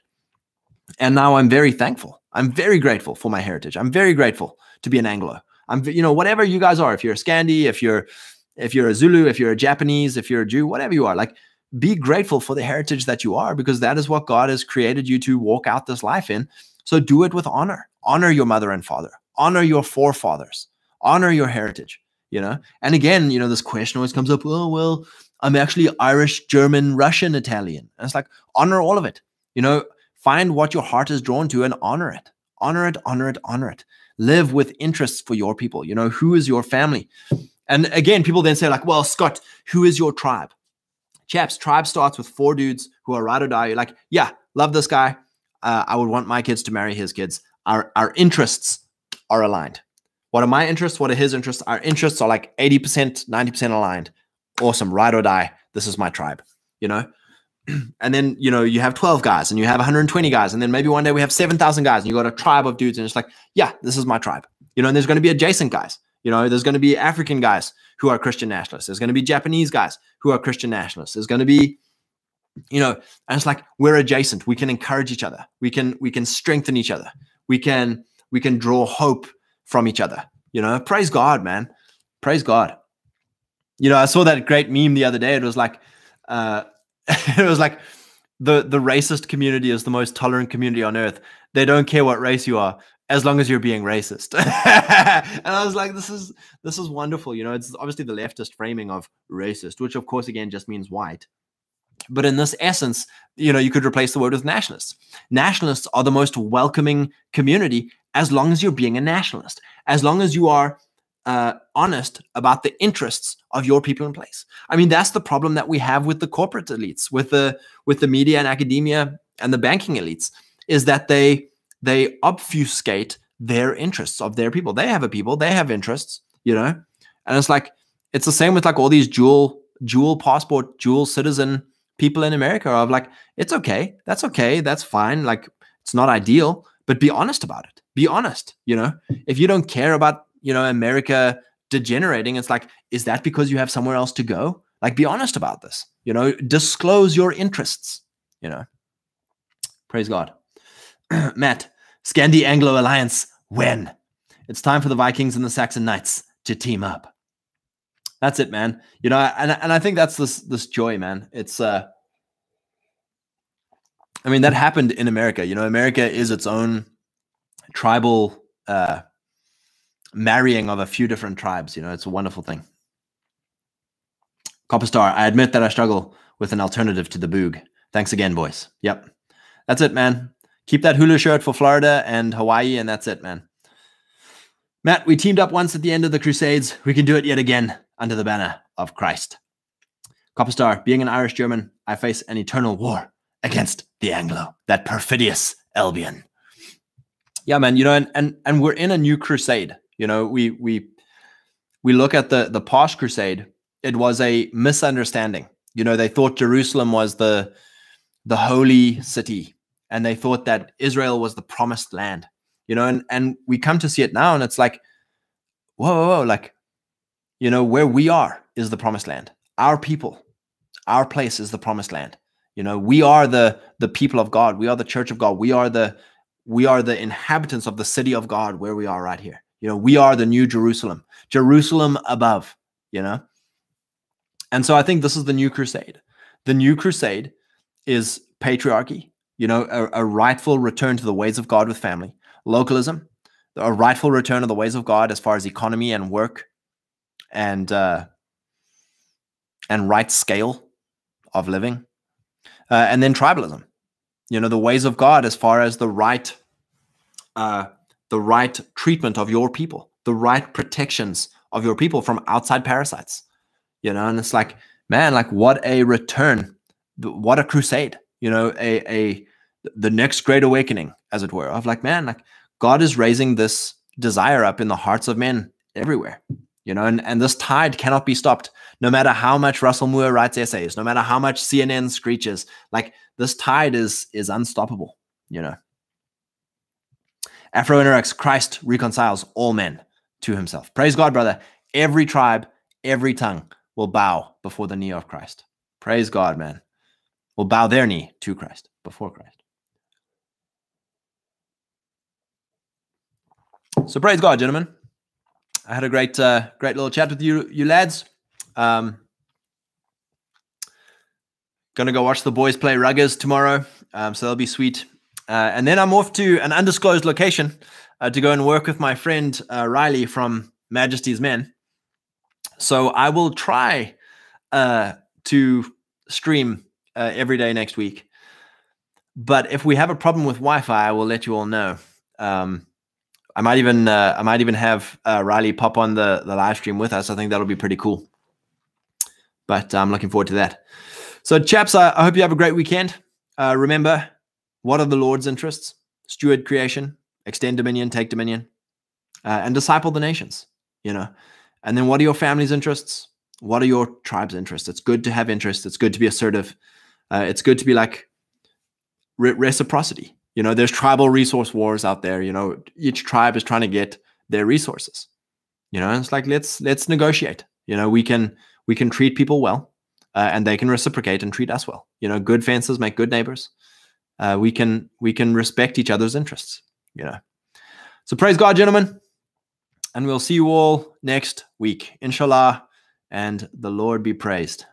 and now i'm very thankful i'm very grateful for my heritage i'm very grateful to be an anglo i'm you know whatever you guys are if you're a scandi if you're if you're a zulu if you're a japanese if you're a jew whatever you are like be grateful for the heritage that you are because that is what god has created you to walk out this life in so do it with honor. Honor your mother and father. Honor your forefathers. Honor your heritage, you know? And again, you know, this question always comes up, oh, well, I'm actually Irish, German, Russian, Italian. And it's like, honor all of it. You know, find what your heart is drawn to and honor it. Honor it, honor it, honor it. Live with interests for your people. You know, who is your family? And again, people then say, like, well, Scott, who is your tribe? Chaps, tribe starts with four dudes who are ride or die. You're like, yeah, love this guy uh, I would want my kids to marry his kids. Our our interests are aligned. What are my interests? What are his interests? Our interests are like 80%, 90% aligned. Awesome. Ride or die. This is my tribe, you know? and then, you know, you have 12 guys and you have 120 guys. And then maybe one day we have 7,000 guys and you got a tribe of dudes. And it's like, yeah, this is my tribe. You know, and there's going to be adjacent guys. You know, there's going to be African guys who are Christian nationalists. There's going to be Japanese guys who are Christian nationalists. There's going to be you know and it's like we're adjacent we can encourage each other we can we can strengthen each other we can we can draw hope from each other you know praise god man praise god you know i saw that great meme the other day. It was like uh it was like the the racist community is the most tolerant community on earth. They don't care what race you are as long as you're being racist. And i was like this is this is wonderful. You know it's obviously the leftist framing of racist which of course again just means white. But in this essence, you know, you could replace the word with nationalists. Nationalists are the most welcoming community as long as you're being a nationalist, as long as you are uh, honest about the interests of your people in place. I mean, that's the problem that we have with the corporate elites, with the with the media and academia and the banking elites, is that they they obfuscate their interests of their people. They have a people, they have interests, you know, and it's like it's the same with like all these dual dual passport, dual citizen people in America are like, it's okay. That's okay. That's fine. Like, it's not ideal, but be honest about it. Be honest. You know, if you don't care about, you know, America degenerating, it's like, is that because you have somewhere else to go? Like, be honest about this. You know, disclose your interests. You know, praise God. Matt, Scandi Anglo Alliance, when? It's time for the Vikings and the Saxon Knights to team up. That's it, man. You know, and and I think that's this this joy, man. It's uh I mean, that happened in America. You know, America is its own tribal uh marrying of a few different tribes. You know, it's a wonderful thing. Copper Star, I admit that I struggle with an alternative to the boog. Thanks again, boys. Yep. That's it, man. Keep that hula shirt for Florida and Hawaii, and that's it, man. Matt, we teamed up once at the end of the Crusades. We can do it yet again under the banner of Christ. Copper Star, being an Irish German, I face an eternal war against the Anglo, that perfidious Albion. Yeah, man, you know, and and and we're in a new crusade. You know, we we we look at the the past crusade, it was a misunderstanding. You know, they thought Jerusalem was the the holy city, and they thought that Israel was the promised land. You know, and and we come to see it now, and it's like, whoa, whoa, whoa like, you know, where we are is the promised land. Our people, our place is the promised land. You know, we are the the people of God. We are the church of God. We are the we are the inhabitants of the city of God where we are right here. You know, we are the new Jerusalem, Jerusalem above, you know. And so I think this is the new crusade. The new crusade is patriarchy, you know, a, a rightful return to the ways of God with family, localism, a rightful return of the ways of God as far as economy and work and uh, and right scale of living, uh, and then tribalism. You know, the ways of God as far as the right uh, the right treatment of your people, the right protections of your people from outside parasites. You know, and it's like, man, like what a return, what a crusade. You know, a a the next great awakening, as it were, of like, man, like God is raising this desire up in the hearts of men everywhere. You know, and, and this tide cannot be stopped. No matter how much Russell Moore writes essays, no matter how much CNN screeches, like this tide is is unstoppable, you know. Afro Interact, Christ reconciles all men to himself. Praise God, brother. Every tribe, every tongue will bow before the knee of Christ. Praise God, man. Will bow their knee to Christ, before Christ. So praise God, gentlemen. I had a great, uh, great little chat with you, you lads. Um, gonna go watch the boys play Ruggers tomorrow, um, so that'll be sweet. Uh, and then I'm off to an undisclosed location uh, to go and work with my friend uh, Riley from Majesty's Men. So I will try uh, to stream uh, every day next week. But if we have a problem with Wi-Fi, I will let you all know. Um, I might even uh, I might even have Riley pop on the the live stream with us. I think that'll be pretty cool. But I'm looking forward to that. So, chaps, I, I hope you have a great weekend. remember, what are the Lord's interests? Steward creation, extend dominion, take dominion, uh, and disciple the nations, you know. And then what are your family's interests? What are your tribe's interests? It's good to have interests. It's good to be assertive. Uh, it's good to be like re- reciprocity. You know, there's tribal resource wars out there. You know, each tribe is trying to get their resources. You know, it's like let's let's negotiate. You know, we can we can treat people well, uh, and they can reciprocate and treat us well. You know, good fences make good neighbors uh, we can we can respect each other's interests you know. So praise god gentlemen and we'll see you all next week inshallah and the lord be praised